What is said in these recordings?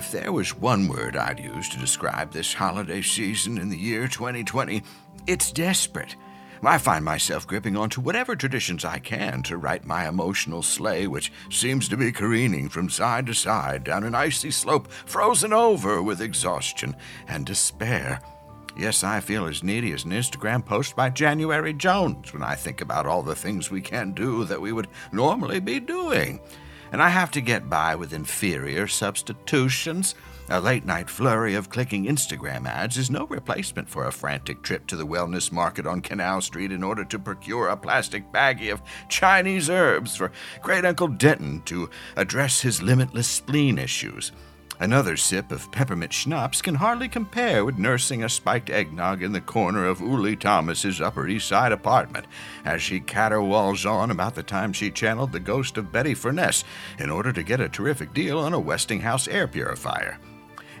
If there was one word I'd use to describe this holiday season in the year 2020, it's desperate. I find myself gripping onto whatever traditions I can to right my emotional sleigh, which seems to be careening from side to side down an icy slope frozen over with exhaustion and despair. Yes, I feel as needy as an Instagram post by January Jones when I think about all the things we can't do that we would normally be doing. And I have to get by with inferior substitutions. A late night flurry of clicking Instagram ads is no replacement for a frantic trip to the wellness market on Canal Street in order to procure a plastic baggie of Chinese herbs for Great Uncle Denton to address his limitless spleen issues. Another sip of peppermint schnapps can hardly compare with nursing a spiked eggnog in the corner of Uli Thomas's Upper East Side apartment as she caterwauls on about the time she channeled the ghost of Betty Furness in order to get a terrific deal on a Westinghouse air purifier.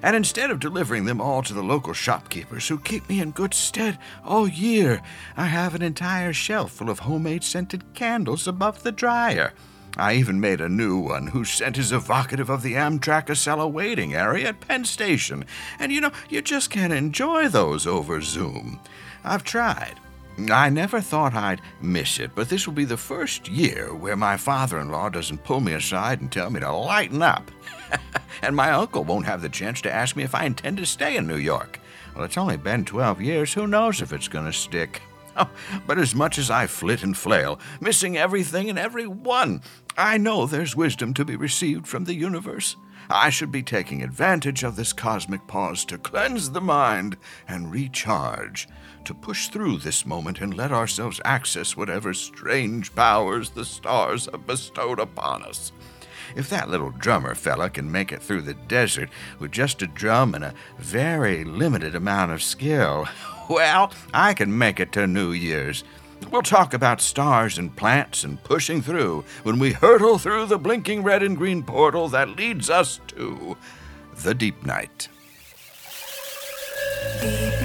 And instead of delivering them all to the local shopkeepers who keep me in good stead all year, I have an entire shelf full of homemade scented candles above the dryer. I even made a new one whose scent is evocative of the Amtrak Acela waiting area at Penn Station. And you know, you just can't enjoy those over Zoom. I've tried. I never thought I'd miss it, but this will be the first year where my father in law doesn't pull me aside and tell me to lighten up. and my uncle won't have the chance to ask me if I intend to stay in New York. Well, it's only been 12 years. Who knows if it's going to stick? Oh, but as much as I flit and flail, missing everything and every one, I know there's wisdom to be received from the universe. I should be taking advantage of this cosmic pause to cleanse the mind and recharge, to push through this moment and let ourselves access whatever strange powers the stars have bestowed upon us. If that little drummer fella can make it through the desert with just a drum and a very limited amount of skill, well, I can make it to New Year's. We'll talk about stars and plants and pushing through when we hurtle through the blinking red and green portal that leads us to the deep night. Deep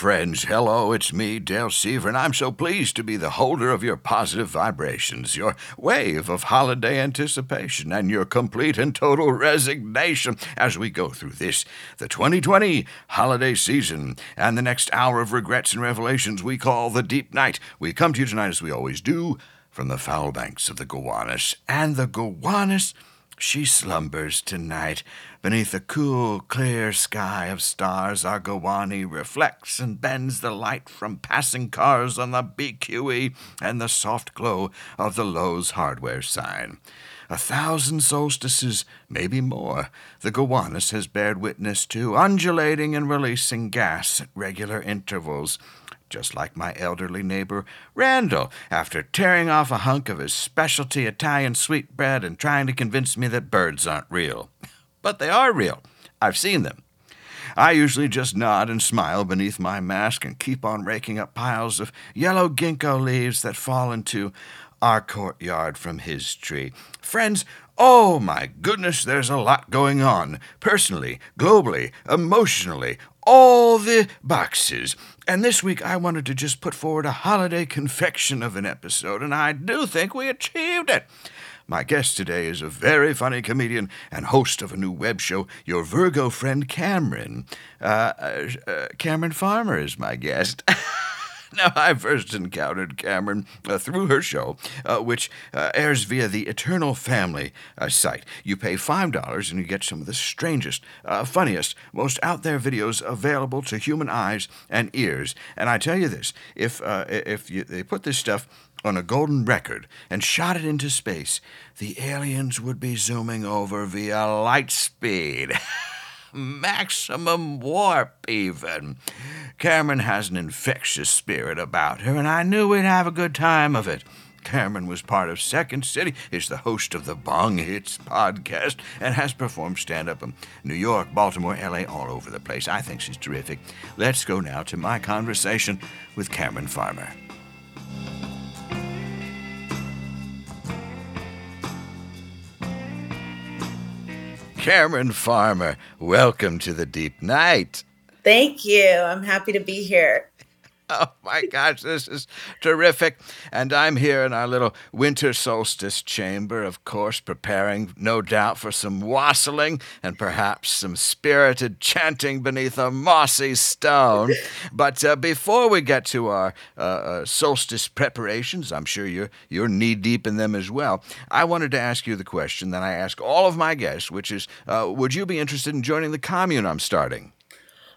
friends, hello, it's me, Dale Seaver, and I'm so pleased to be the holder of your positive vibrations, your wave of holiday anticipation, and your complete and total resignation as we go through this, the 2020 holiday season, and the next hour of regrets and revelations we call the Deep Night. We come to you tonight, as we always do, from the foul banks of the Gowanus, and the Gowanus. She slumbers tonight beneath a cool, clear sky of stars. Our Gowani reflects and bends the light from passing cars on the BQE and the soft glow of the Lowe's hardware sign. A thousand solstices, maybe more, the Gowanus has bared witness to, undulating and releasing gas at regular intervals just like my elderly neighbor Randall, after tearing off a hunk of his specialty Italian sweetbread and trying to convince me that birds aren't real. But they are real. I've seen them. I usually just nod and smile beneath my mask and keep on raking up piles of yellow ginkgo leaves that fall into our courtyard from his tree. Friends, oh my goodness, there's a lot going on. Personally, globally, emotionally, all the boxes. And this week I wanted to just put forward a holiday confection of an episode, and I do think we achieved it. My guest today is a very funny comedian and host of a new web show, your Virgo friend Cameron. Uh, uh, uh, Cameron Farmer is my guest. Now, I first encountered Cameron uh, through her show, uh, which uh, airs via the Eternal Family uh, site. You pay $5 and you get some of the strangest, uh, funniest, most out there videos available to human eyes and ears. And I tell you this if, if you, they put this stuff on a golden record and shot it into space, the aliens would be zooming over via light speed. maximum warp, even. Cameron has an infectious spirit about her, and I knew we'd have a good time of it. Cameron was part of Second City, is the host of the Bong Hits podcast, and has performed stand up in New York, Baltimore, LA, all over the place. I think she's terrific. Let's go now to my conversation with Cameron Farmer. Cameron Farmer, welcome to the Deep Night. Thank you. I'm happy to be here. Oh my gosh, this is terrific. And I'm here in our little winter solstice chamber, of course, preparing, no doubt, for some wassailing and perhaps some spirited chanting beneath a mossy stone. but uh, before we get to our uh, uh, solstice preparations, I'm sure you're, you're knee deep in them as well. I wanted to ask you the question that I ask all of my guests, which is uh, Would you be interested in joining the commune I'm starting?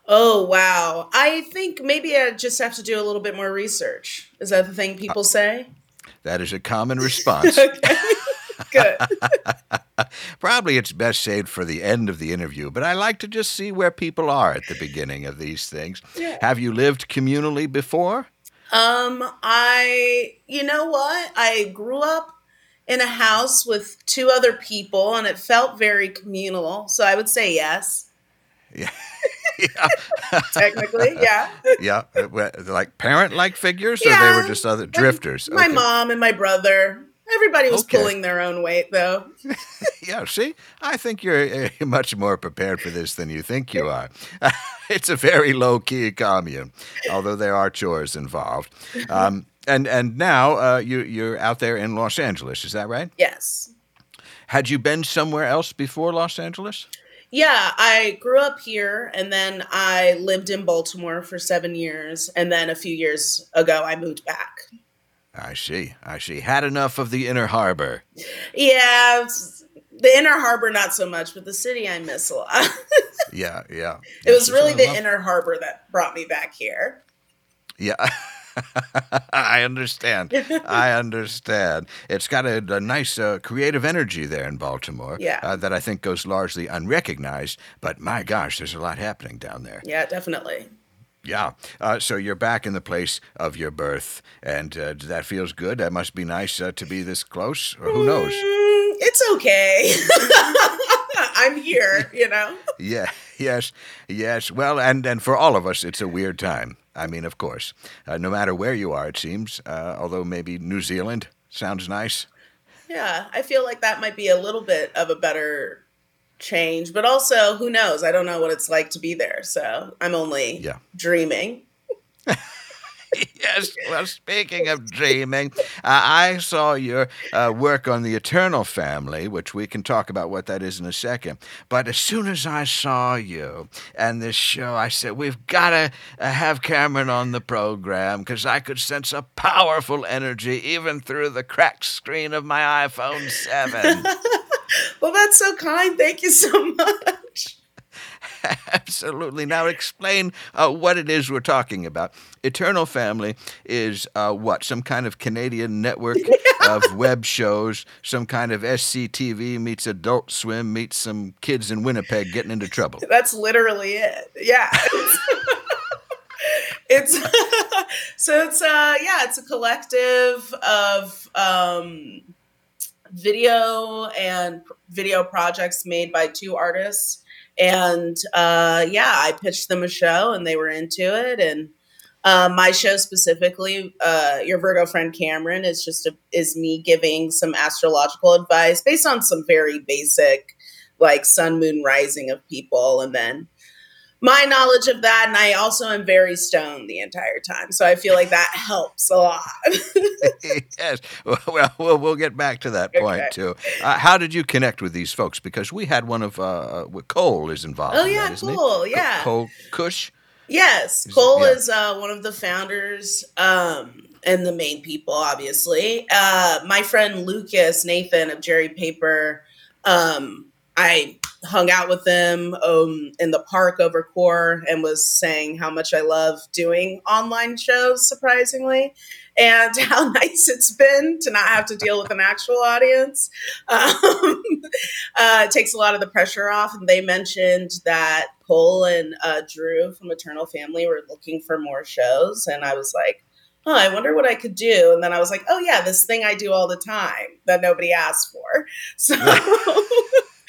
Oh, wow. I think maybe I just have to do a little bit more research. Is that the thing people say? That is a common response. Good. Probably it's best saved for the end of the interview, but I like to just see where people are at the beginning of these things. Yeah. Have you lived communally before? Um, I, you know what? I grew up in a house with two other people and it felt very communal. So I would say yes, Yeah. yeah. technically. Yeah. yeah. Like parent like figures, or they were just other drifters? My Okay. mom and my brother. Everybody was Okay. pulling their own weight, though. Yeah, see, I think you're uh, much more prepared for this than you think you are. it's a very low key commune, although there are chores involved. Um, and and now uh, you you're out there in Los Angeles, is that right? Yes. Had you been somewhere else before Los Angeles? Yeah, I grew up here and then I lived in Baltimore for seven years. And then a few years ago, I moved back. I see. I see. Had enough of the inner harbor. Yeah, the inner harbor, not so much, but the city I miss a lot. Yeah, yeah. it was really the inner harbor that brought me back here. Yeah. I understand. I understand. It's got a, a nice uh, creative energy there in Baltimore Yeah. uh, that I think goes largely unrecognized. But my gosh, there's a lot happening down there. Yeah, definitely. Yeah. Uh, so you're back in the place of your birth, and uh, that feels good. That must be nice uh, to be this close, or who knows? Mm, it's okay. I'm here, you know? Yeah, yes, yes. Well, and and for all of us, it's a weird time. I mean, of course, uh, no matter where you are, it seems. Uh, although maybe New Zealand sounds nice. Yeah, I feel like that might be a little bit of a better change, but also who knows? I don't know what it's like to be there, so I'm only Yeah. dreaming. yes. Well, speaking of dreaming, uh, I saw your uh, work on the Eternal Family, which we can talk about what that is in a second. But as soon as I saw you and this show, I said, we've got to uh, have Cameron on the program because I could sense a powerful energy even through the cracked screen of my iPhone 7. Well, that's so kind. Thank you so much. Absolutely. Now, explain uh, what it is we're talking about. Eternal Family is uh, what? Some kind of Canadian network of web shows, some kind of SCTV meets Adult Swim meets some kids in Winnipeg getting into trouble. That's literally it. Yeah. It's, so it's uh yeah, it's a collective of um video and video projects made by two artists. And uh yeah, I pitched them a show and they were into it and uh, my show specifically, uh, your Virgo friend Cameron is just a, is me giving some astrological advice based on some very basic, like sun, moon, rising of people, and then my knowledge of that. And I also am very stoned the entire time, so I feel like that helps a lot. yes. Well, we'll we'll get back to that point Okay. too. Uh, how did you connect with these folks? Because we had one of uh, uh, Cole is involved. oh in yeah, that, isn't he? yeah. Cole Kush. Yes, Cole yeah. is uh, one of the founders um, and the main people, obviously. Uh, my friend Lucas Nathan of Jerry Paper, um, I hung out with them um, in the park over Core and was saying how much I love doing online shows, surprisingly, and how nice it's been to not have to deal with an actual audience. Um, uh, it takes a lot of the pressure off. And they mentioned that Cole and uh, Drew from Eternal Family were looking for more shows. And I was like, oh, I wonder what I could do. And then I was like, oh, yeah, this thing I do all the time that nobody asked for. So,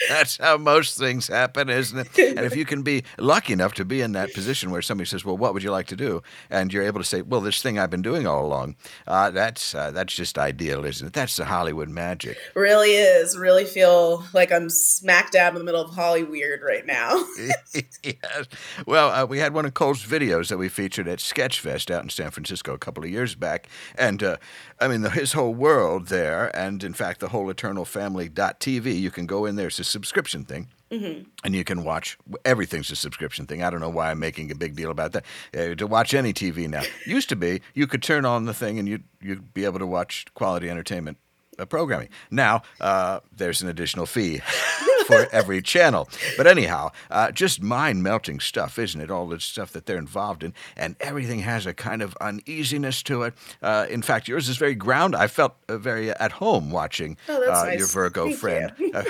That's how most things happen, isn't it? And if you can be lucky enough to be in that position where somebody says, "Well, what would you like to do?" and you're able to say, "Well, this thing I've been doing all along," uh, that's uh, that's just ideal, isn't it? That's the Hollywood magic. really is. Really feel like I'm smack dab in the middle of Hollyweird right now. yes. Well, uh, we had one of Cole's videos that we featured at Sketchfest out in San Francisco a couple of years back, and uh, I mean the, his whole world there, and in fact the whole EternalFamily.tv. You can go in there; it's a subscription thing. And you can watch everything's a subscription thing. I don't know why I'm making a big deal about that. Uh, to watch any TV now used to be you could turn on the thing and you'd you'd be able to watch quality entertainment uh, programming. Now uh, there's an additional fee for every channel. But anyhow, uh, just mind melting stuff, isn't it? All the stuff that they're involved in, and everything has a kind of uneasiness to it. Uh, in fact, yours is very ground. I felt uh, very at home watching Oh, uh, nice. your Virgo Thank friend. you.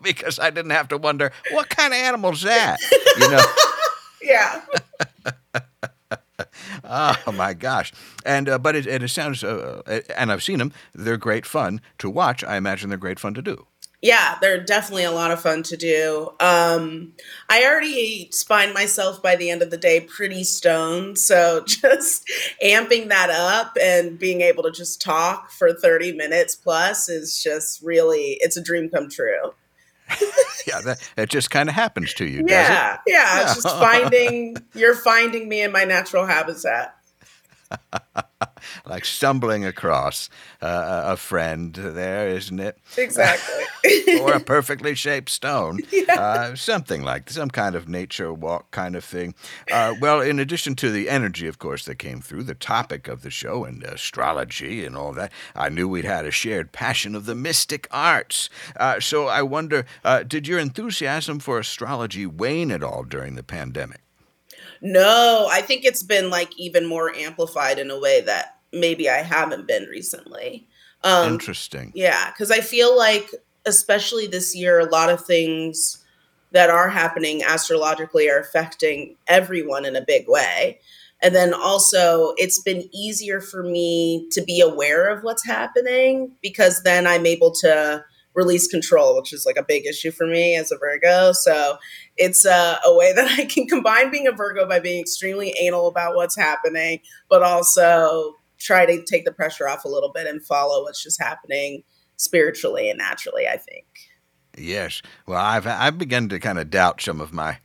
Because I didn't have to wonder what kind of animal's that, you know. yeah. Oh my gosh! And uh, but it, it sounds, uh, uh, and I've seen them. They're great fun to watch. I imagine they're great fun to do. Yeah, they're definitely a lot of fun to do. Um, I already find myself by the end of the day pretty stoned. So just amping that up and being able to just talk for 30 minutes plus is just really, it's a dream come true. Yeah, that, it just kind of happens to you, it? Yeah, yeah. It's Yeah. just finding, you're finding me in my natural habitat. Like stumbling across uh, a friend there, isn't it? Exactly. or a perfectly shaped stone, uh, something like some kind of nature walk kind of thing. Uh, well, in addition to the energy, of course, that came through, the topic of the show and astrology and all that, I knew we'd had a shared passion of the mystic arts. Uh, so I wonder, uh, did your enthusiasm for astrology wane at all during the pandemic? No, I think it's been like even more amplified in a way that maybe I haven't been recently. Um, Interesting. yeah, because I feel like, especially this year, a lot of things that are happening astrologically are affecting everyone in a big way. And then also, it's been easier for me to be aware of what's happening because then I'm able to release control, which is like a big issue for me as a Virgo. So it's uh, a way that I can combine being a Virgo by being extremely anal about what's happening, but also try to take the pressure off a little bit and follow what's just happening spiritually and naturally, I think. Yes. Well, I've I've begun to kind of doubt some of my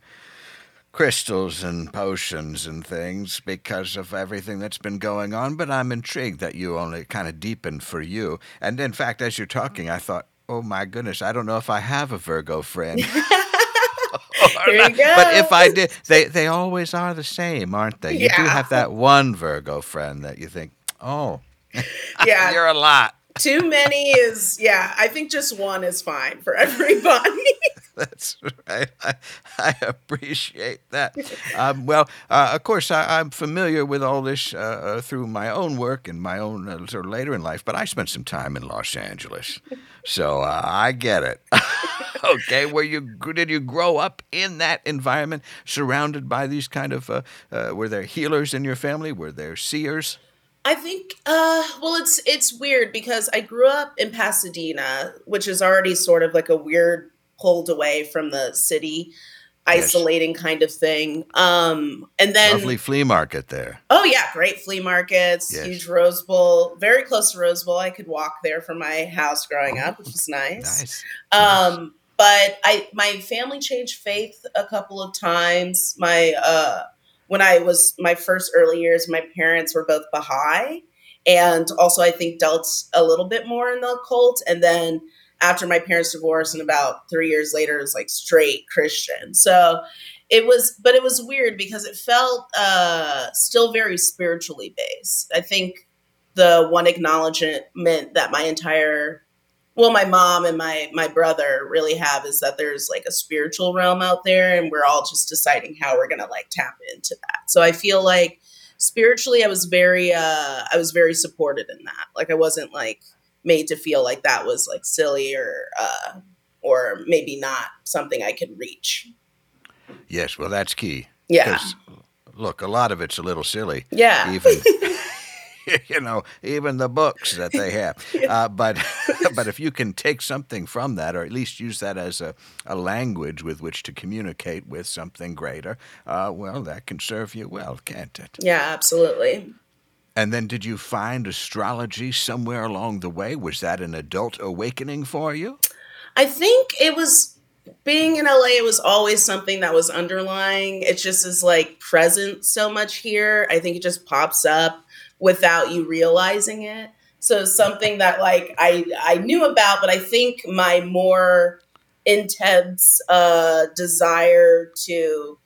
crystals and potions and things because of everything that's been going on, but I'm intrigued that you only kind of deepened for you. And in fact, as you're talking, I thought, "Oh my goodness, I don't know if I have a Virgo friend." There you go. But if I did, they they always are the same, aren't they? You do have that one Virgo friend that you think, "Oh, Yeah, you're a lot." Too many is, yeah, I think just one is fine for everybody. That's right. I, I appreciate that. Um, well, uh, of course, I, I'm familiar with all this uh, uh, through my own work and my own uh, sort of later in life, but I spent some time in Los Angeles, so uh, I get it. okay, were you did you grow up in that environment, surrounded by these kind of? Uh, were there healers in your family? Were there seers? I think uh well it's it's weird because I grew up in Pasadena, which is already sort of like a weird pulled away from the city Yes. isolating kind of thing. Um and then Lovely flea market there. oh yeah, great flea markets, Yes. huge Rose Bowl, very close to Rose Bowl. I could walk there from my house growing up, which was nice. Nice. Um, but I my family changed faith a couple of times. My uh, when I was my first early years, my parents were both Baha'i, and also I think dealt a little bit more in the occult. And then after my parents divorced, and about three years later, it was like straight Christian. So it was, but it was weird because it felt uh, still very spiritually based. I think the one acknowledgement that my entire well my mom and my my brother really have is that there's like a spiritual realm out there and we're all just deciding how we're gonna like tap into that. So i feel like spiritually i was very uh i was very supported in that. Like i wasn't like made to feel like that was like silly or uh or maybe not something i could reach. Yes, well, that's key. yeah. Look, a lot of it's a little silly. yeah. Even you know, even the books that they have. Uh, but but if you can take something from that, or at least use that as a, a language with which to communicate with something greater, uh, well, that can serve you well, can't it? Yeah, absolutely. And then, did you find astrology somewhere along the way? Was that an adult awakening for you? I think it was being in LA, it was always something that was underlying. It just is like present so much here. I think it just pops up without you realizing it. So something that like I I knew about, but I think my more intense uh desire to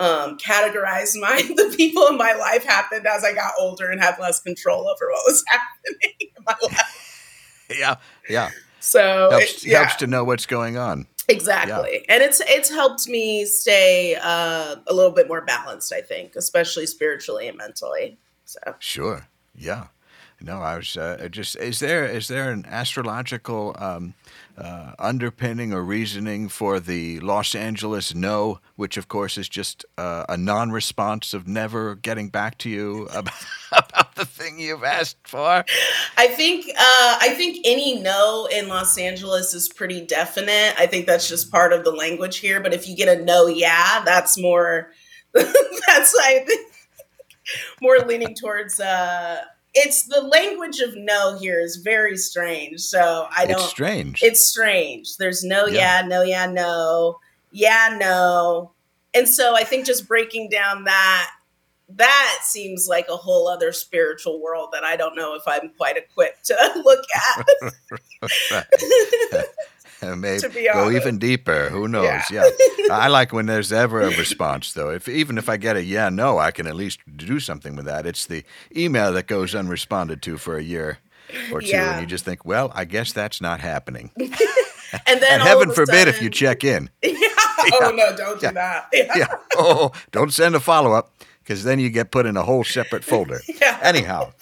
um categorize my the people in my life happened as I got older and had less control over what was happening in my life. Yeah, yeah. So Helps, it- yeah. helps to know what's going on. Exactly. And it's it's helped me stay uh, a little bit more balanced, I think, especially spiritually and mentally. So Sure. Yeah. No, I was uh, just. Is there is there an astrological um, uh, underpinning or reasoning for the Los Angeles no, which of course is just uh, a non-response of never getting back to you about, about the thing you've asked for? I think uh, I think any no in Los Angeles is pretty definite. I think that's just part of the language here. But if you get a no, yeah, that's more. that's I think more leaning towards. Uh, it's the language of no here is very strange. So I don't. It's strange. it's strange. There's no Yeah. yeah. no yeah, no, yeah, no. And so I think just breaking down that that seems like a whole other spiritual world that I don't know if I'm quite equipped to look at. Maybe to be go even deeper. Who knows? Yeah. Yeah. I like when there's ever a response, though. If even if I get a yeah, no, I can at least do something with that. It's the email that goes unresponded to for a year or two, Yeah. and you just think, well, I guess that's not happening. and then and heaven forbid if you check in. Yeah. Oh no, don't do that. Yeah. Yeah. Oh, don't send a follow up because then you get put in a whole separate folder. Yeah. Anyhow.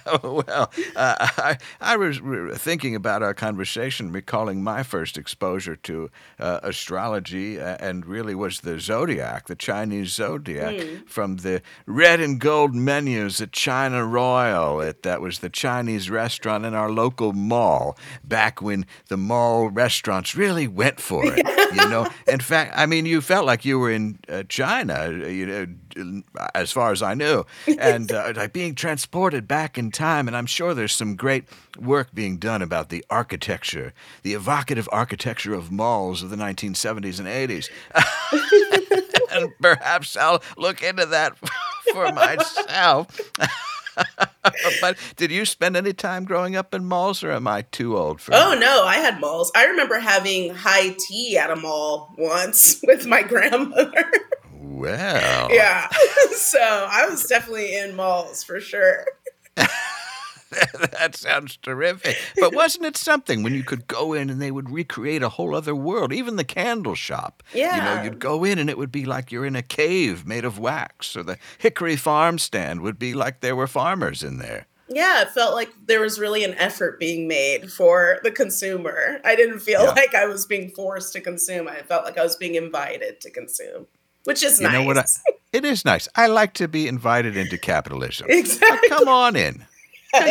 well, uh, I, I was thinking about our conversation, recalling my first exposure to uh, astrology, uh, and really was the zodiac, the Chinese zodiac, from the red and gold menus at China Royal. It, that was the Chinese restaurant in our local mall back when the mall restaurants really went for it. you know, in fact, I mean, you felt like you were in uh, China, you know, as far as I knew, and uh, like being transported back in time. And I'm sure there's some great work being done about the architecture, the evocative architecture of malls of the 1970s and 80s. and perhaps I'll look into that for myself. but did you spend any time growing up in malls, or am I too old for? Oh no, I had malls. I remember having high tea at a mall once with my grandmother. Well, yeah. so I was definitely in malls for sure. that sounds terrific. But wasn't it something when you could go in and they would recreate a whole other world? Even the candle shop. Yeah. You know, you'd go in and it would be like you're in a cave made of wax, or the Hickory Farm stand would be like there were farmers in there. Yeah, it felt like there was really an effort being made for the consumer. I didn't feel Yeah. like I was being forced to consume. I felt like I was being invited to consume, which is You nice. know what? I, it is nice. I like to be invited into capitalism. exactly. Come on in.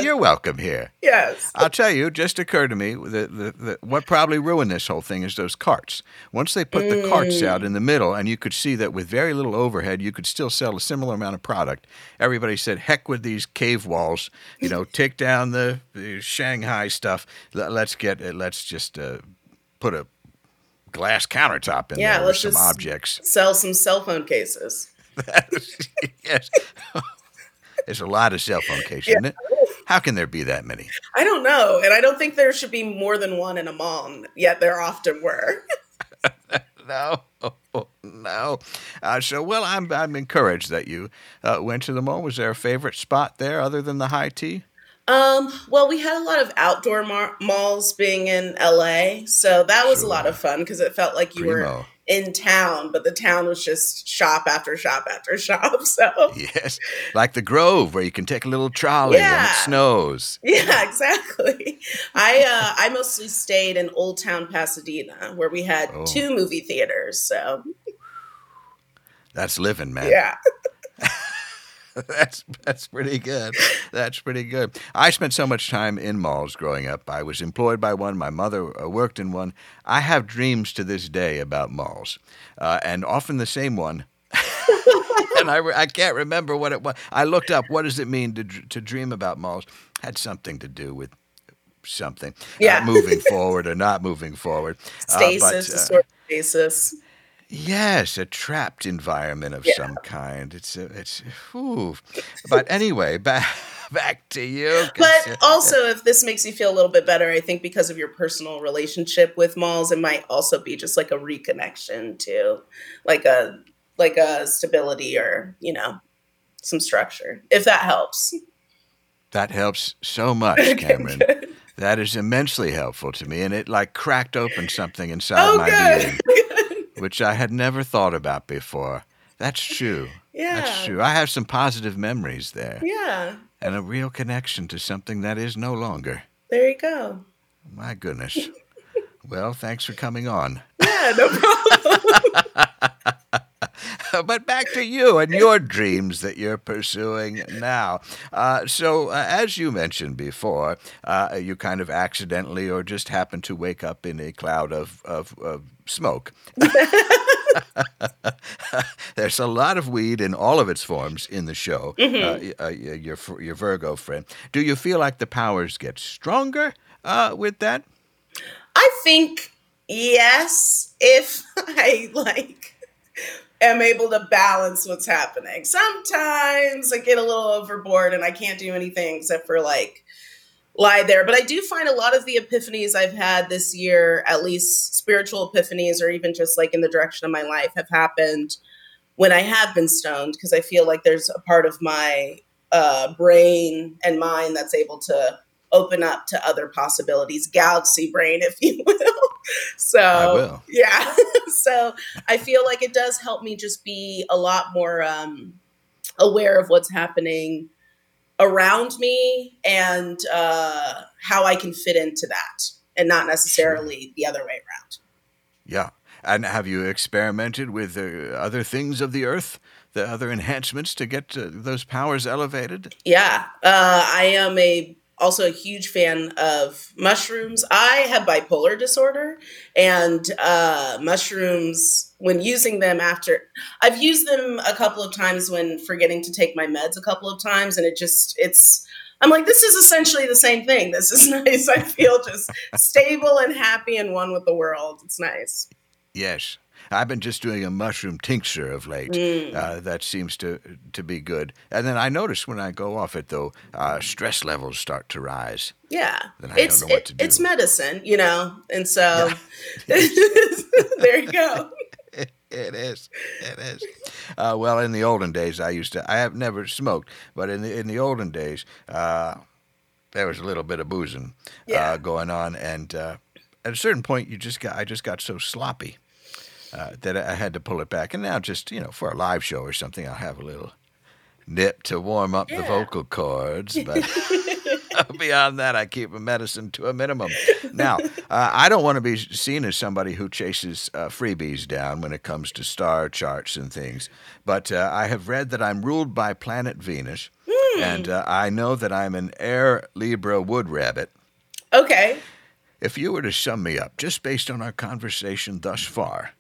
You're welcome here. Yes. I'll tell you, it just occurred to me that the, the, what probably ruined this whole thing is those carts. Once they put the carts out in the middle, and you could see that with very little overhead, you could still sell a similar amount of product. Everybody said, heck with these cave walls. You know, take down the, the Shanghai stuff. Let, us get, let's just uh, put a glass countertop in Yeah, there with let's some just- objects. Sell some cell phone cases. yes. There's a lot of cell phone cases, isn't it? How can there be that many? I don't know. And I don't think there should be more than one in a mall, yet there often were. No, no. Uh, so, well, I'm I'm encouraged that you uh, went to the mall. Was there a favorite spot there other than the high tea? Um, well, we had a lot of outdoor mar- malls being in LA, so that was a lot of fun because it felt like you were in town, but the town was just shop after shop after shop. So, Yes, like the Grove, where you can take a little trolley and Yeah. it snows. yeah, exactly. I uh, I mostly stayed in Old Town Pasadena, where we had Oh. two movie theaters. So, That's living, man. yeah, that's that's pretty good. That's pretty good. I spent so much time in malls growing up. I was employed by one. My mother uh, worked in one. I have dreams to this day about malls, uh, and often the same one. and I, I can't remember what it was. I looked up what does it mean to to dream about malls. Had something to do with something. uh, Yeah. moving forward or not moving forward. Uh, but, Stasis, uh, stasis. Yes, a trapped environment of Yeah. some kind. It's a, it's whew. But anyway, back back to you. But also, if this makes you feel a little bit better, I think because of your personal relationship with malls, it might also be just like a reconnection to like a like a stability or you know some structure. If that helps, that helps so much, Cameron. good. That is immensely helpful to me, and it like cracked open something inside Oh, my good. being, which I had never thought about before. That's true. yeah, That's true. I have some positive memories there, yeah. and a real connection to something that is no longer. There you go. My goodness. Well, thanks for coming on. Yeah, no problem. but back to you and your dreams that you're pursuing now. Uh, so, uh, as you mentioned before, uh, you kind of accidentally or just happened to wake up in a cloud of, of, of smoke. There's a lot of weed in all of its forms in the show. Uh, y- uh, your your Virgo friend. Do you feel like the powers get stronger uh, with that? I think yes, if I like am able to balance what's happening. Sometimes I get a little overboard and I can't do anything except for like lie there. But I do find a lot of the epiphanies I've had this year, at least spiritual epiphanies or even just like in the direction of my life, have happened when I have been stoned because I feel like there's a part of my uh, brain and mind that's able to open up to other possibilities, galaxy brain, if you will. So, will. yeah. so I feel like it does help me just be a lot more um, aware of what's happening around me and uh, how I can fit into that and not necessarily the other way around. Yeah. And have you experimented with uh, other things of the earth, the other enhancements to get uh, those powers elevated? Yeah, uh, I am a also a huge fan of mushrooms. I have bipolar disorder, and uh, mushrooms, when using them after, I've used them a couple of times when forgetting to take my meds a couple of times, and it just it's. I'm like, this is essentially the same thing. This is nice. I feel just stable and happy and one with the world. It's nice. Yes. I've been just doing a mushroom tincture of late. Mm. Uh, that seems to to be good. And then I notice when I go off it, though, uh, stress levels start to rise. Yeah, Then I it's don't know what it- it's medicine, you know, and so there you go. It is. It is. Uh, well, in the olden days, I used to. I have never smoked, but in the in the olden days, uh, there was a little bit of boozing Yeah. uh, going on, and uh, at a certain point, you just got. I just got so sloppy uh, that I had to pull it back. And now, just you know, for a live show or something, I'll have a little nip to warm up the vocal cords, but. Beyond that, I keep a medicine to a minimum. Now, uh, I don't want to be seen as somebody who chases uh, freebies down when it comes to star charts and things, but uh, I have read that I'm ruled by planet Venus, and uh, I know that I'm an Air Libra wood rabbit. Okay. If you were to sum me up just based on our conversation thus far,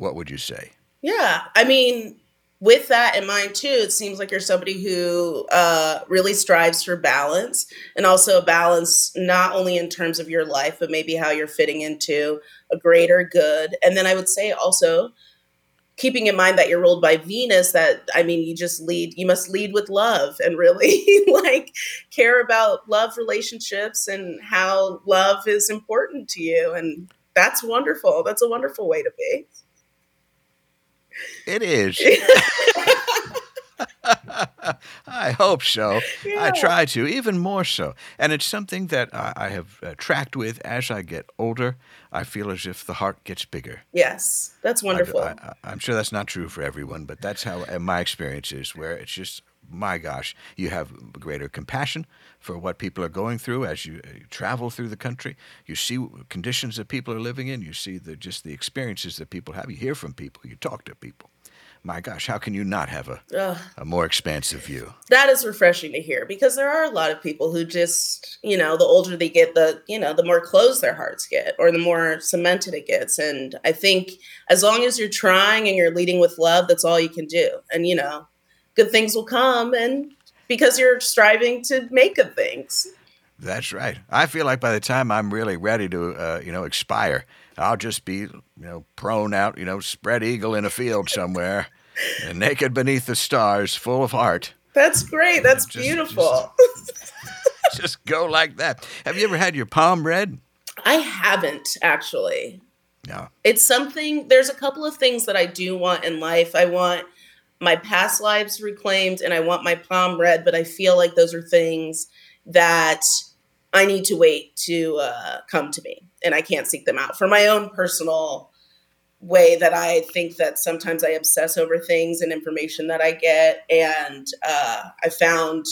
what would you say? Yeah. I mean, with that in mind too, it seems like you're somebody who uh, really strives for balance and also a balance not only in terms of your life, but maybe how you're fitting into a greater good. And then I would say also keeping in mind that you're ruled by Venus, that I mean, you just lead, you must lead with love and really like care about love relationships and how love is important to you. And that's wonderful. That's a wonderful way to be. It is. I hope so. I try to, even more so. And it's something that I, I have uh, tracked with as I get older. I feel as if the heart gets bigger. Yes, that's wonderful. I, I, am sure that's not true for everyone, but that's how uh, my experience is, where it's just, my gosh, you have greater compassion for what people are going through as you, uh, travel through the country. You see conditions that people are living in. You see the, just the experiences that people have. You hear from people. You talk to people. my gosh, how can you not have a, Ugh. a more expansive view? that is refreshing to hear because there are a lot of people who just you know the older they get the you know the more closed their hearts get or the more cemented it gets and i think as long as you're trying and you're leading with love that's all you can do and you know good things will come and because you're striving to make good things That's right. I feel like by the time I'm really ready to, uh, you know, expire, I'll just be, you know, prone out, you know, spread eagle in a field somewhere, and naked beneath the stars, full of heart. that's great that's Just- beautiful Just go like that. Have you ever had your palm read? i haven't actually No. it's something there's a couple of things that i do want in life i want my past lives reclaimed and i want my palm read but i feel like those are things that i need to wait to uh, come to me and i can't seek them out for my own personal way that i think that sometimes i obsess over things and information that i get and uh, i found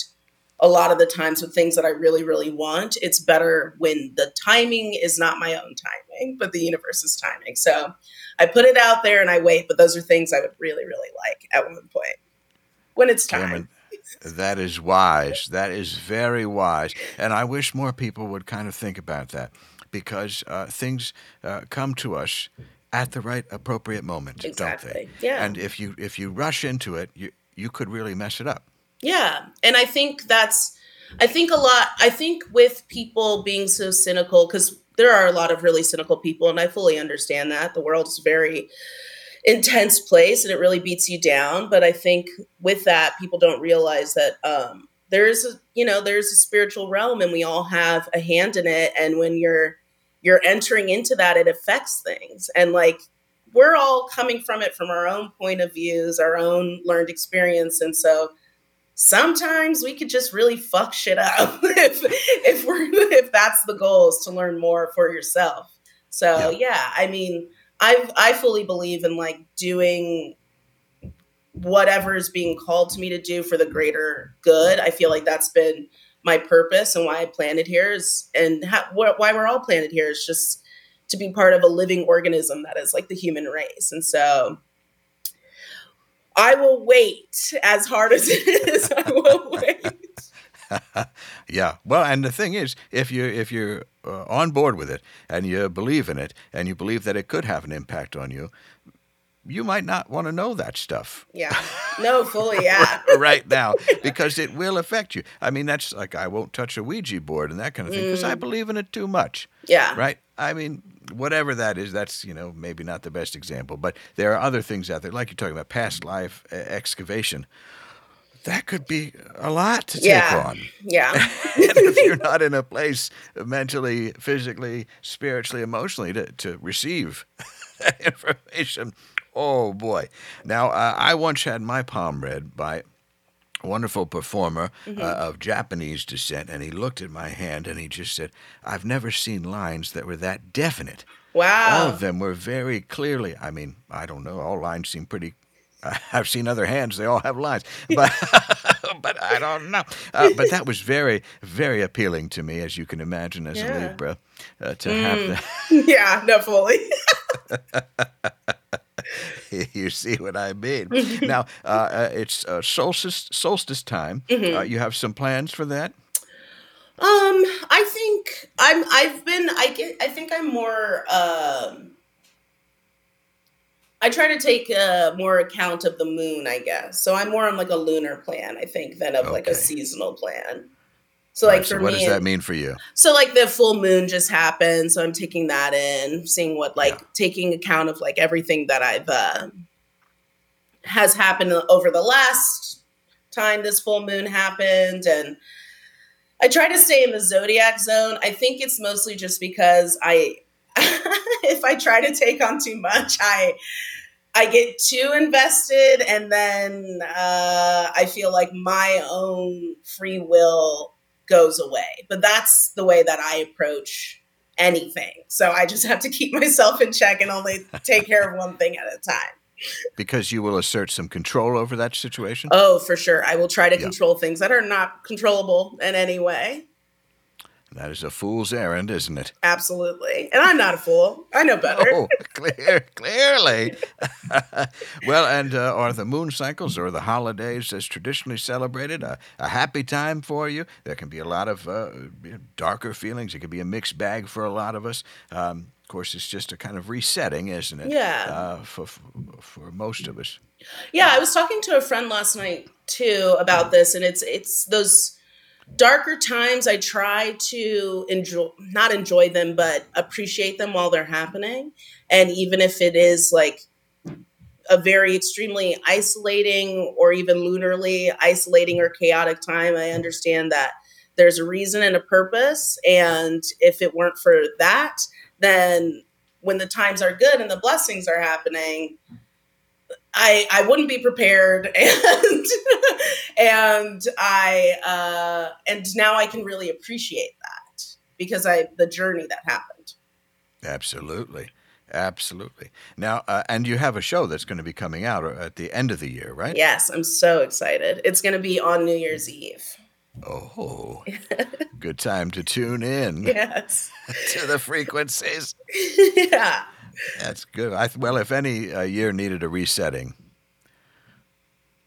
a lot of the times with things that I really, really want, it's better when the timing is not my own timing, but the universe's timing. So I put it out there and I wait, but those are things I would really, really like at one point when it's time. That is wise. That is very wise. And I wish more people would kind of think about that because uh, things uh, come to us at the right appropriate moment, don't they? Yeah. And if you if you rush into it, you you could really mess it up. Yeah. And I think that's, I think a lot, I think with people being so cynical, because there are a lot of really cynical people, and I fully understand that. The world is a very intense place and it really beats you down. But I think with that, people don't realize that um, there's a, you know, there's a spiritual realm and we all have a hand in it. And when you're, you're entering into that, it affects things. And like, we're all coming from it from our own point of views, our own learned experience. And so, sometimes we could just really fuck shit up if if we're if that's the goal is to learn more for yourself. So Yeah. yeah, I mean, I I fully believe in like doing whatever is being called to me to do for the greater good. I feel like that's been my purpose and why I planted here is and wh- why we're all planted here is just to be part of a living organism that is like the human race. And so I will wait as hard as it is. I will wait. Yeah. Well, and the thing is, if you if you're uh, on board with it and you believe in it and you believe that it could have an impact on you, you might not want to know that stuff Yeah. No, fully. Yeah. right now because it will affect you. I mean, that's like I won't touch a Ouija board and that kind of thing because I believe in it too much. Yeah. Right? I mean, whatever that is, that's, you know, maybe not the best example, but there are other things out there, like you're talking about past life uh, excavation. That could be a lot to take Yeah. on. Yeah. and if you're not in a place mentally, physically, spiritually, emotionally to, to receive information, oh boy. Now, uh, I once had my palm read by wonderful performer uh, of Japanese descent, and he looked at my hand and he just said, I've never seen lines that were that definite. Wow. All of them were very clearly, I mean, I don't know, all lines seem pretty. I've seen other hands; they all have lines, but but I don't know. Uh, but that was very, very appealing to me, as you can imagine, as a Libra, uh, to have that. Yeah. No, fully. you see what I mean? now uh, uh, it's uh, solstice solstice time. Mm-hmm. Uh, you have some plans for that? Um, I think I'm. I've been. I get. I think I'm more. Um, I try to take uh, more account of the moon. I guess so. I'm more on like a lunar plan. I think than of like a seasonal plan. So like so for what me, does that mean for you? So like the full moon just happened, so I'm taking that in, seeing what like Yeah. taking account of like everything that I've uh, has happened over the last time this full moon happened, and I try to stay in the zodiac zone. I think it's mostly just because I, if I try to take on too much, I. I get too invested, and then uh, I feel like my own free will goes away. But that's the way that I approach anything. So I just have to keep myself in check and only take care of one thing at a time. Because you will assert some control over that situation. Oh, for sure. I will try to Yeah. control things that are not controllable in any way. That is a fool's errand, isn't it? Absolutely. And I'm not a fool. I know better. Oh, clear, clearly. well, and uh, are the moon cycles or the holidays as traditionally celebrated a, a happy time for you? There can be a lot of uh, darker feelings. It can be a mixed bag for a lot of us. Um, of course, it's just a kind of resetting, isn't it? Yeah. Uh, for, for most of us. Yeah, I was talking to a friend last night too about this, and it's it's those darker times. I try to enjoy, not enjoy them, but appreciate them while they're happening, and even if it is like a very extremely isolating or even lunarly isolating or chaotic time, I understand that there's a reason and a purpose, and if it weren't for that, then when the times are good and the blessings are happening I I wouldn't be prepared and and I uh and now I can really appreciate that because I the journey that happened. Absolutely. Absolutely. Now, uh, and you have a show that's going to be coming out uh, at the end of the year, right? Yes, I'm so excited. It's going to be on New Year's Eve. Oh, good time to tune in Yes. to the frequencies. yeah. That's good. I, well, if any uh, year needed a resetting,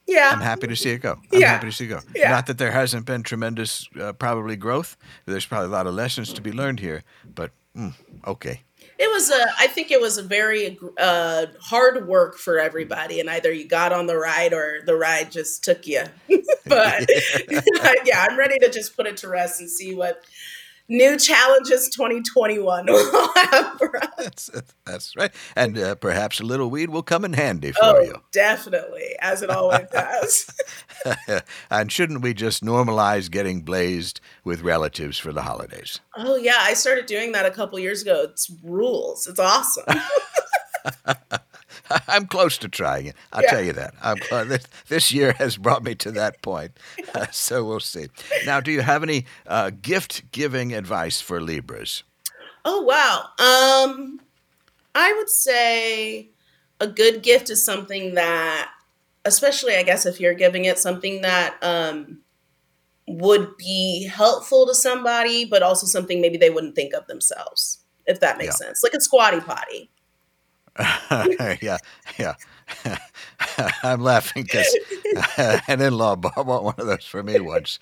Yeah. I'm happy to see it go. I'm Yeah. happy to see it go. Yeah. Not that there hasn't been tremendous, uh, probably growth. There's probably a lot of lessons to be learned here, but mm, okay. It was a. I think it was a very uh, hard work for everybody, and either you got on the ride or the ride just took you. but yeah, I'm ready to just put it to rest and see what new challenges 2021 will have for us. That's, that's right. And uh, perhaps a little weed will come in handy for Oh, you. definitely, as it always does. and shouldn't we just normalize getting blazed with relatives for the holidays? oh yeah, I started doing that a couple years ago. It's rules. It's awesome. I'm close to trying it. I'll Yeah. tell you that. I'm, uh, this, this year has brought me to that point. Uh, so we'll see. Now, do you have any uh, gift giving advice for Libras? Oh wow. Um I would say a good gift is something that especially I guess if you're giving it something that um would be helpful to somebody but also something maybe they wouldn't think of themselves if that makes Yeah. sense. Like a squatty potty. yeah, yeah. I'm laughing because an in law bought one of those for me once.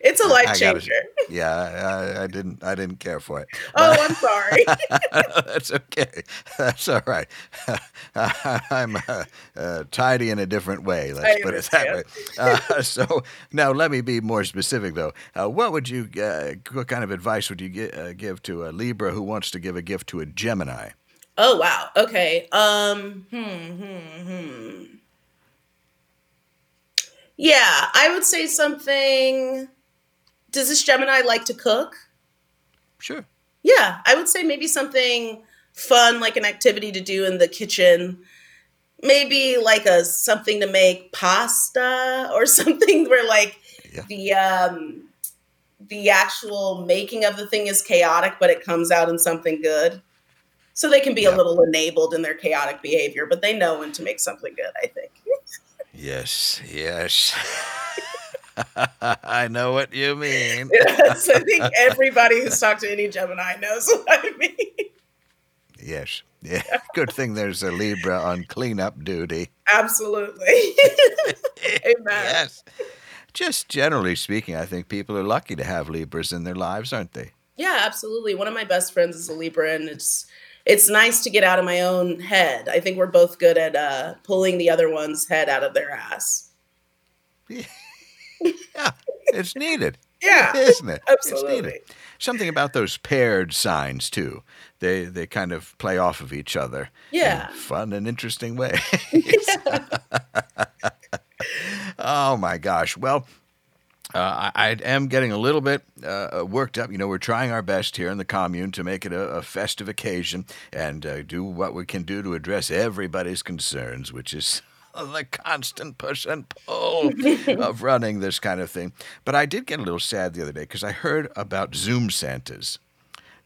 It's a life gotta- changer. Yeah, I, I didn't. I didn't care for it. Oh, I'm sorry. That's okay. That's all right. I'm uh, uh, tidy in a different way. Let's put it that way. Uh, so now, let me be more specific, though. Uh, what would you? Uh, what kind of advice would you gi- uh, give to a Libra who wants to give a gift to a Gemini? Oh wow. Okay. Um hmm hmm hmm. Yeah, I would say something Does this Gemini like to cook? Sure. Yeah, I would say maybe something fun like an activity to do in the kitchen. Maybe like a something to make pasta or something where like Yeah. the um the actual making of the thing is chaotic but it comes out in something good. So they can be Yeah. a little enabled in their chaotic behavior, but they know when to make something good, I think. Yes. Yes. I know what you mean. Yes, I think everybody who's talked to any Gemini knows what I mean. Yes. Yeah. Good thing there's a Libra on cleanup duty. Absolutely. Amen. Yes. Just generally speaking, I think people are lucky to have Libras in their lives, aren't they? Yeah, absolutely. One of my best friends is a Libra, and it's it's nice to get out of my own head. I think we're both good at uh, pulling the other one's head out of their ass. Yeah. It's needed. Yeah, Isn't it? It's absolutely. needed. Something about those paired signs too. They they kind of play off of each other. Yeah. In fun and interesting way. oh my gosh. Well, uh, I, I am getting a little bit uh, worked up. You know, we're trying our best here in the commune to make it a, a festive occasion and uh, do what we can do to address everybody's concerns, which is the constant push and pull of running this kind of thing. But I did get a little sad the other day because I heard about Zoom Santas.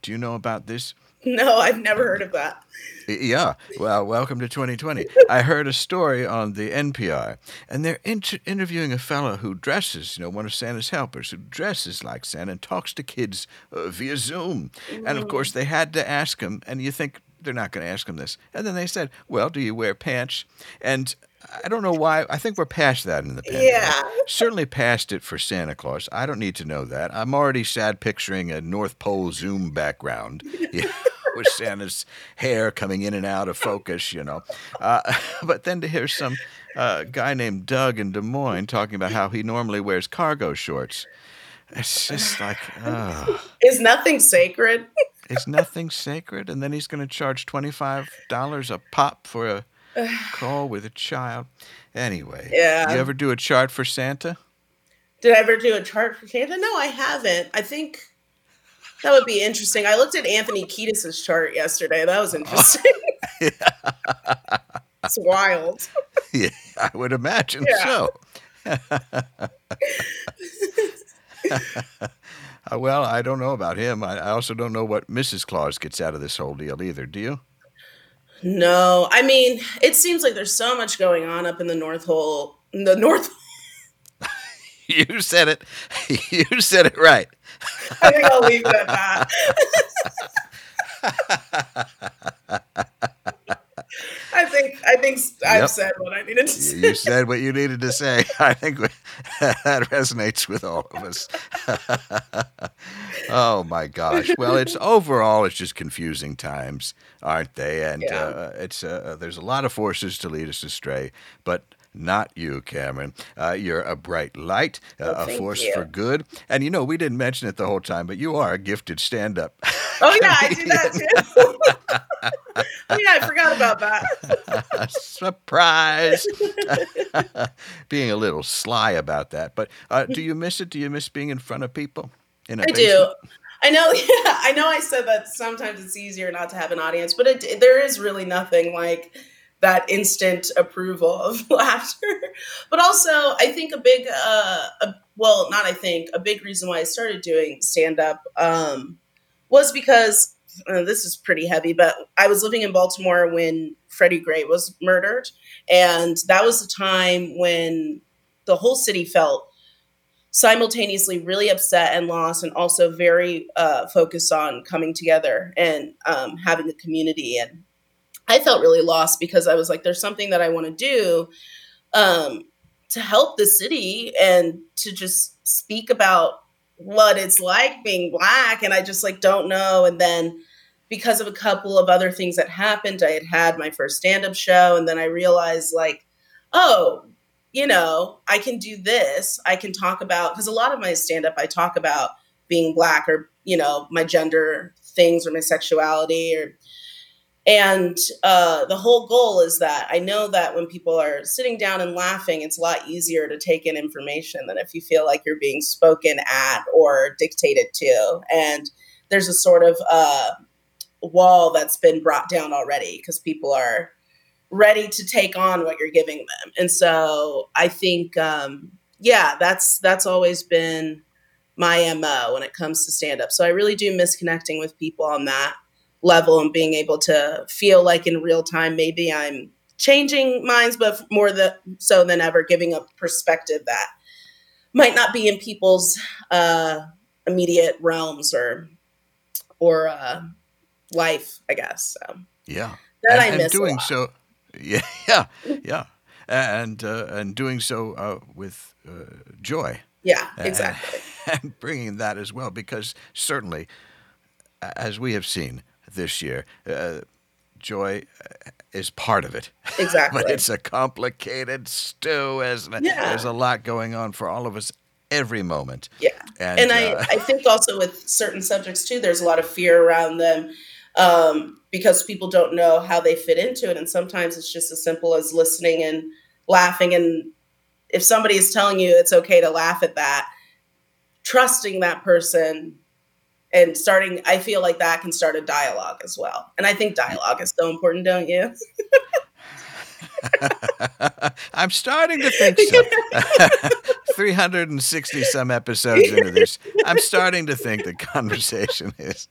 Do you know about this? No, I've never heard of that. Yeah, well, welcome to 2020. I heard a story on the NPR, and they're inter- interviewing a fellow who dresses, you know, one of Santa's helpers, who dresses like Santa and talks to kids uh, via Zoom. And of course, they had to ask him, and you think they're not going to ask him this. And then they said, Well, do you wear pants? And I don't know why. I think we're past that in the pandemic. Yeah. Certainly past it for Santa Claus. I don't need to know that. I'm already sad picturing a North Pole Zoom background. Yeah, with Santa's hair coming in and out of focus, you know. Uh, but then to hear some uh, guy named Doug in Des Moines talking about how he normally wears cargo shorts. It's just like, oh, Is nothing sacred? is nothing sacred? And then he's going to charge $25 a pop for a call with a child. Anyway, Yeah. you ever do a chart for Santa? Did I ever do a chart for Santa? No, I haven't. I think that would be interesting. I looked at Anthony Kiedis' chart yesterday. That was interesting. it's wild. Yeah, I would imagine Yeah. so. Uh, well, I don't know about him. I, I also don't know what Mrs. Claus gets out of this whole deal either. Do you? No, I mean, it seems like there's so much going on up in the North Hole. The North. You said it. You said it right. I think I'll leave it at that. I think I think I've Yep. said what I needed to say. you said what you needed to say. I think we, that resonates with all of us. oh my gosh! Well, it's overall it's just confusing times, aren't they? And Yeah. uh, it's uh, there's a lot of forces to lead us astray, but. Not you, Cameron. Uh, you're a bright light, uh, Oh, a force you. for good. And you know, we didn't mention it the whole time, but you are a gifted stand up. Oh yeah, I do that too. oh yeah, I forgot about that. Surprise! being a little sly about that. But uh, do you miss it? Do you miss being in front of people? In a I do. I know. Yeah, I know. I said that sometimes it's easier not to have an audience, but it, there is really nothing like that instant approval of laughter. But also, I think a big, uh, a, well, not I think a big reason why I started doing stand up um, was because uh, this is pretty heavy, but I was living in Baltimore when Freddie Gray was murdered, and that was the time when the whole city felt simultaneously really upset and lost and also very uh, focused on coming together and um, having a community and i felt really lost because i was like there's something that i want to do um, to help the city and to just speak about what it's like being black and i just like don't know and then because of a couple of other things that happened i had had my first stand-up show and then i realized like oh you know, I can do this. I can talk about because a lot of my stand up I talk about being black or, you know, my gender things or my sexuality or and uh, the whole goal is that I know that when people are sitting down and laughing, it's a lot easier to take in information than if you feel like you're being spoken at or dictated to. And there's a sort of uh, wall that's been brought down already because people are ready to take on what you're giving them. And so I think, um, yeah, that's that's always been my mo when it comes to stand up. So I really do miss connecting with people on that level and being able to feel like in real time maybe I'm changing minds, but more the, so than ever giving a perspective that might not be in people's uh, immediate realms or or uh, life, I guess. So Yeah. that and, I and miss a doing so, yeah, yeah, yeah, and uh, and doing so uh, with uh, joy. Yeah, exactly. And bringing that as well, because certainly, as we have seen this year, uh, joy uh, is part of it. Exactly. but it's a complicated stew, isn't it? Yeah. There's a lot going on for all of us every moment. Yeah. And, and I, uh, I think also with certain subjects too, there's a lot of fear around them um, because people don't know how they fit into it. And sometimes it's just as simple as listening and laughing. And if somebody is telling you it's okay to laugh at that, trusting that person and starting, I feel like that can start a dialogue as well. And I think dialogue is so important, don't you? I'm starting to think so. 360 some episodes into this, I'm starting to think the conversation is.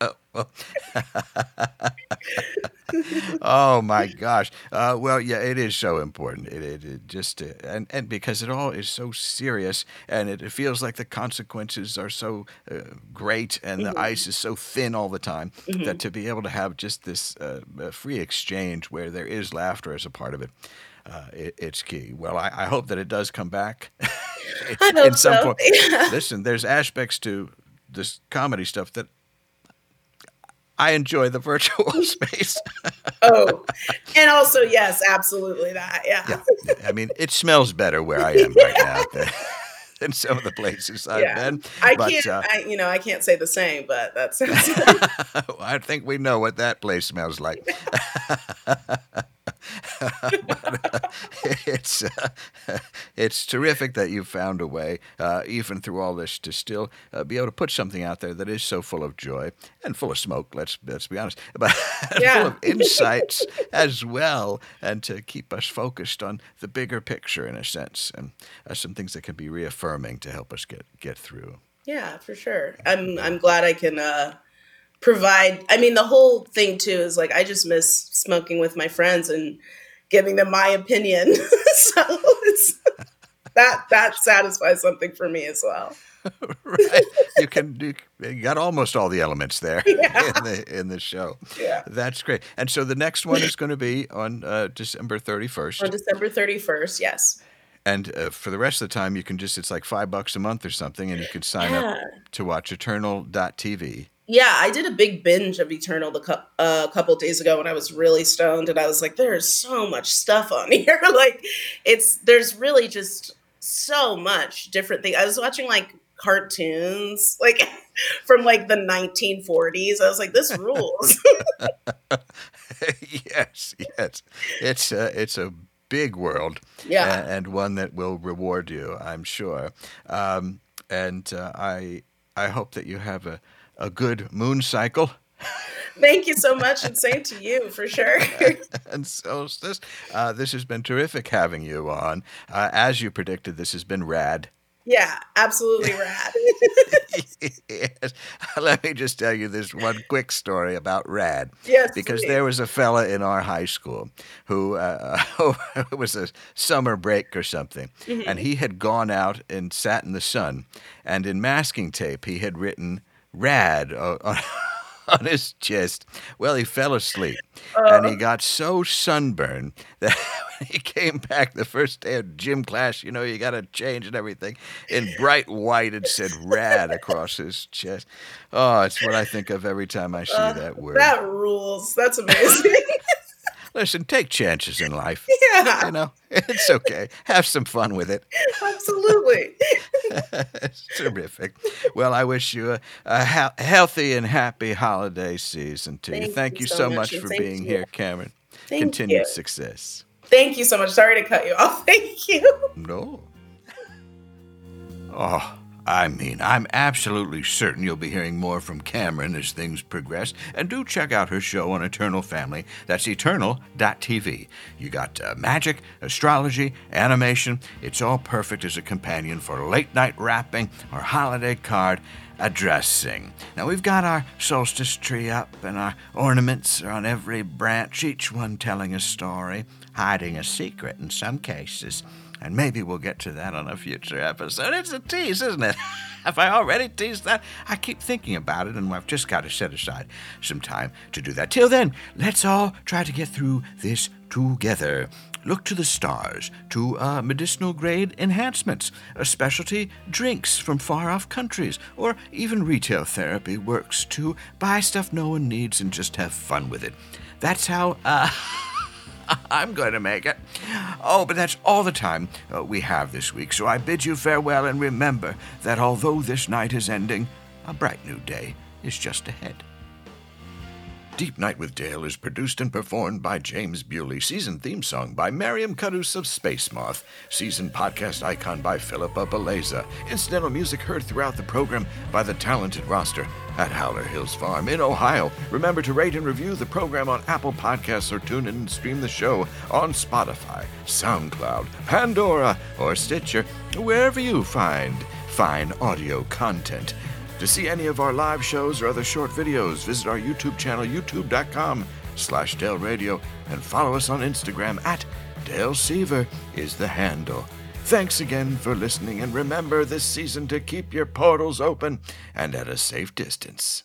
oh my gosh. Uh, well, yeah, it is so important. It, it, it just uh, and and because it all is so serious, and it, it feels like the consequences are so uh, great, and the ice is so thin all the time that to be able to have just this uh, free exchange where there is laughter as a part of it. Uh, it, it's key. Well, I, I hope that it does come back. I hope so. Yeah. Listen, there's aspects to this comedy stuff that I enjoy the virtual space. Oh, and also yes, absolutely that. Yeah. yeah, I mean, it smells better where I am right now than, than some of the places I've Yeah. been. I but, can't. uh, I, you know, I can't say the same, but that sounds. I think we know what that place smells like. But, uh, it's uh, it's terrific that you found a way, uh, even through all this, to still uh, be able to put something out there that is so full of joy and full of smoke. Let's let's be honest, but Yeah. full of insights as well, and to keep us focused on the bigger picture in a sense, and uh, some things that can be reaffirming to help us get get through. Yeah, for sure. I'm I'm glad I can uh provide I mean the whole thing too is like I just miss smoking with my friends and giving them my opinion. so it's that that satisfies something for me as well. right. You can you, you got almost all the elements there Yeah. in the in the show. Yeah. That's great. And so the next one is going to be on uh, December 31st On. December 31st, yes. And uh, for the rest of the time, you can just it's like five bucks a month or something, and you can sign Yeah. up to watch Eternal.tv. Yeah, I did a big binge of Eternal the cou- uh, a couple days ago when I was really stoned, and I was like, "There's so much stuff on here. like, it's there's really just so much different things." I was watching like cartoons, like from like the 1940s. I was like, "This rules." yes, yes, it's uh, it's a big world, Yeah. a- and one that will reward you, I'm sure. Um, and uh, I I hope that you have a a good moon cycle. Thank you so much, and same to you for sure. and so this uh, this has been terrific having you on. Uh, as you predicted, this has been rad. yeah, absolutely rad. yes. Let me just tell you this one quick story about rad. yes, Because please. there was a fella in our high school who uh, it was a summer break or something, Mm-hmm. and he had gone out and sat in the sun, and in masking tape he had written "rad" on, on his chest. Well, he fell asleep, and Uh. he got so sunburned that when he came back the first day of gym class, you know, you got to change and everything. In bright white, it said "rad" across his chest. Oh, it's what I think of every time I see Uh, that word. That rules. That's amazing. Listen, take chances in life. yeah, You know, it's okay. Have some fun with it. absolutely. it's terrific. Well, I wish you a, a ha- healthy and happy holiday season to you. Thank Thank you you so so much, much for being you. here, Cameron. Thank Continued you. success. Thank you so much. Sorry to cut you off. Thank you. No. Oh, I mean, I'm absolutely certain you'll be hearing more from Cameron as things progress. And do check out her show on Eternal Family. That's eternal.tv. You got uh, magic, astrology, animation. It's all perfect as a companion for late night wrapping or holiday card addressing. Now we've got our solstice tree up and our ornaments are on every branch, each one telling a story, hiding a secret in some cases. And maybe we'll get to that on a future episode. It's a tease, isn't it? Have I already teased that? I keep thinking about it, and I've just got to set aside some time to do that. Till then, let's all try to get through this together. Look to the stars, to uh, medicinal grade enhancements, uh, specialty drinks from far off countries, or even retail therapy works to buy stuff no one needs and just have fun with it. That's how uh, I'm going to make it. Oh, but that's all the time uh, we have this week, so I bid you farewell and remember that although this night is ending, a bright new day is just ahead. Deep Night with Dale is produced and performed by James Bewley. Season theme song by Miriam Cadus of Space Moth. Season podcast icon by Philippa Beleza. Incidental music heard throughout the program by the talented roster at Howler Hills Farm in Ohio. Remember to rate and review the program on Apple Podcasts or tune in and stream the show on Spotify, SoundCloud, Pandora, or Stitcher, wherever you find fine audio content. To see any of our live shows or other short videos, visit our YouTube channel, youtube.com slash Dale Radio, and follow us on Instagram at Dale Seaver is the handle. Thanks again for listening, and remember this season to keep your portals open and at a safe distance.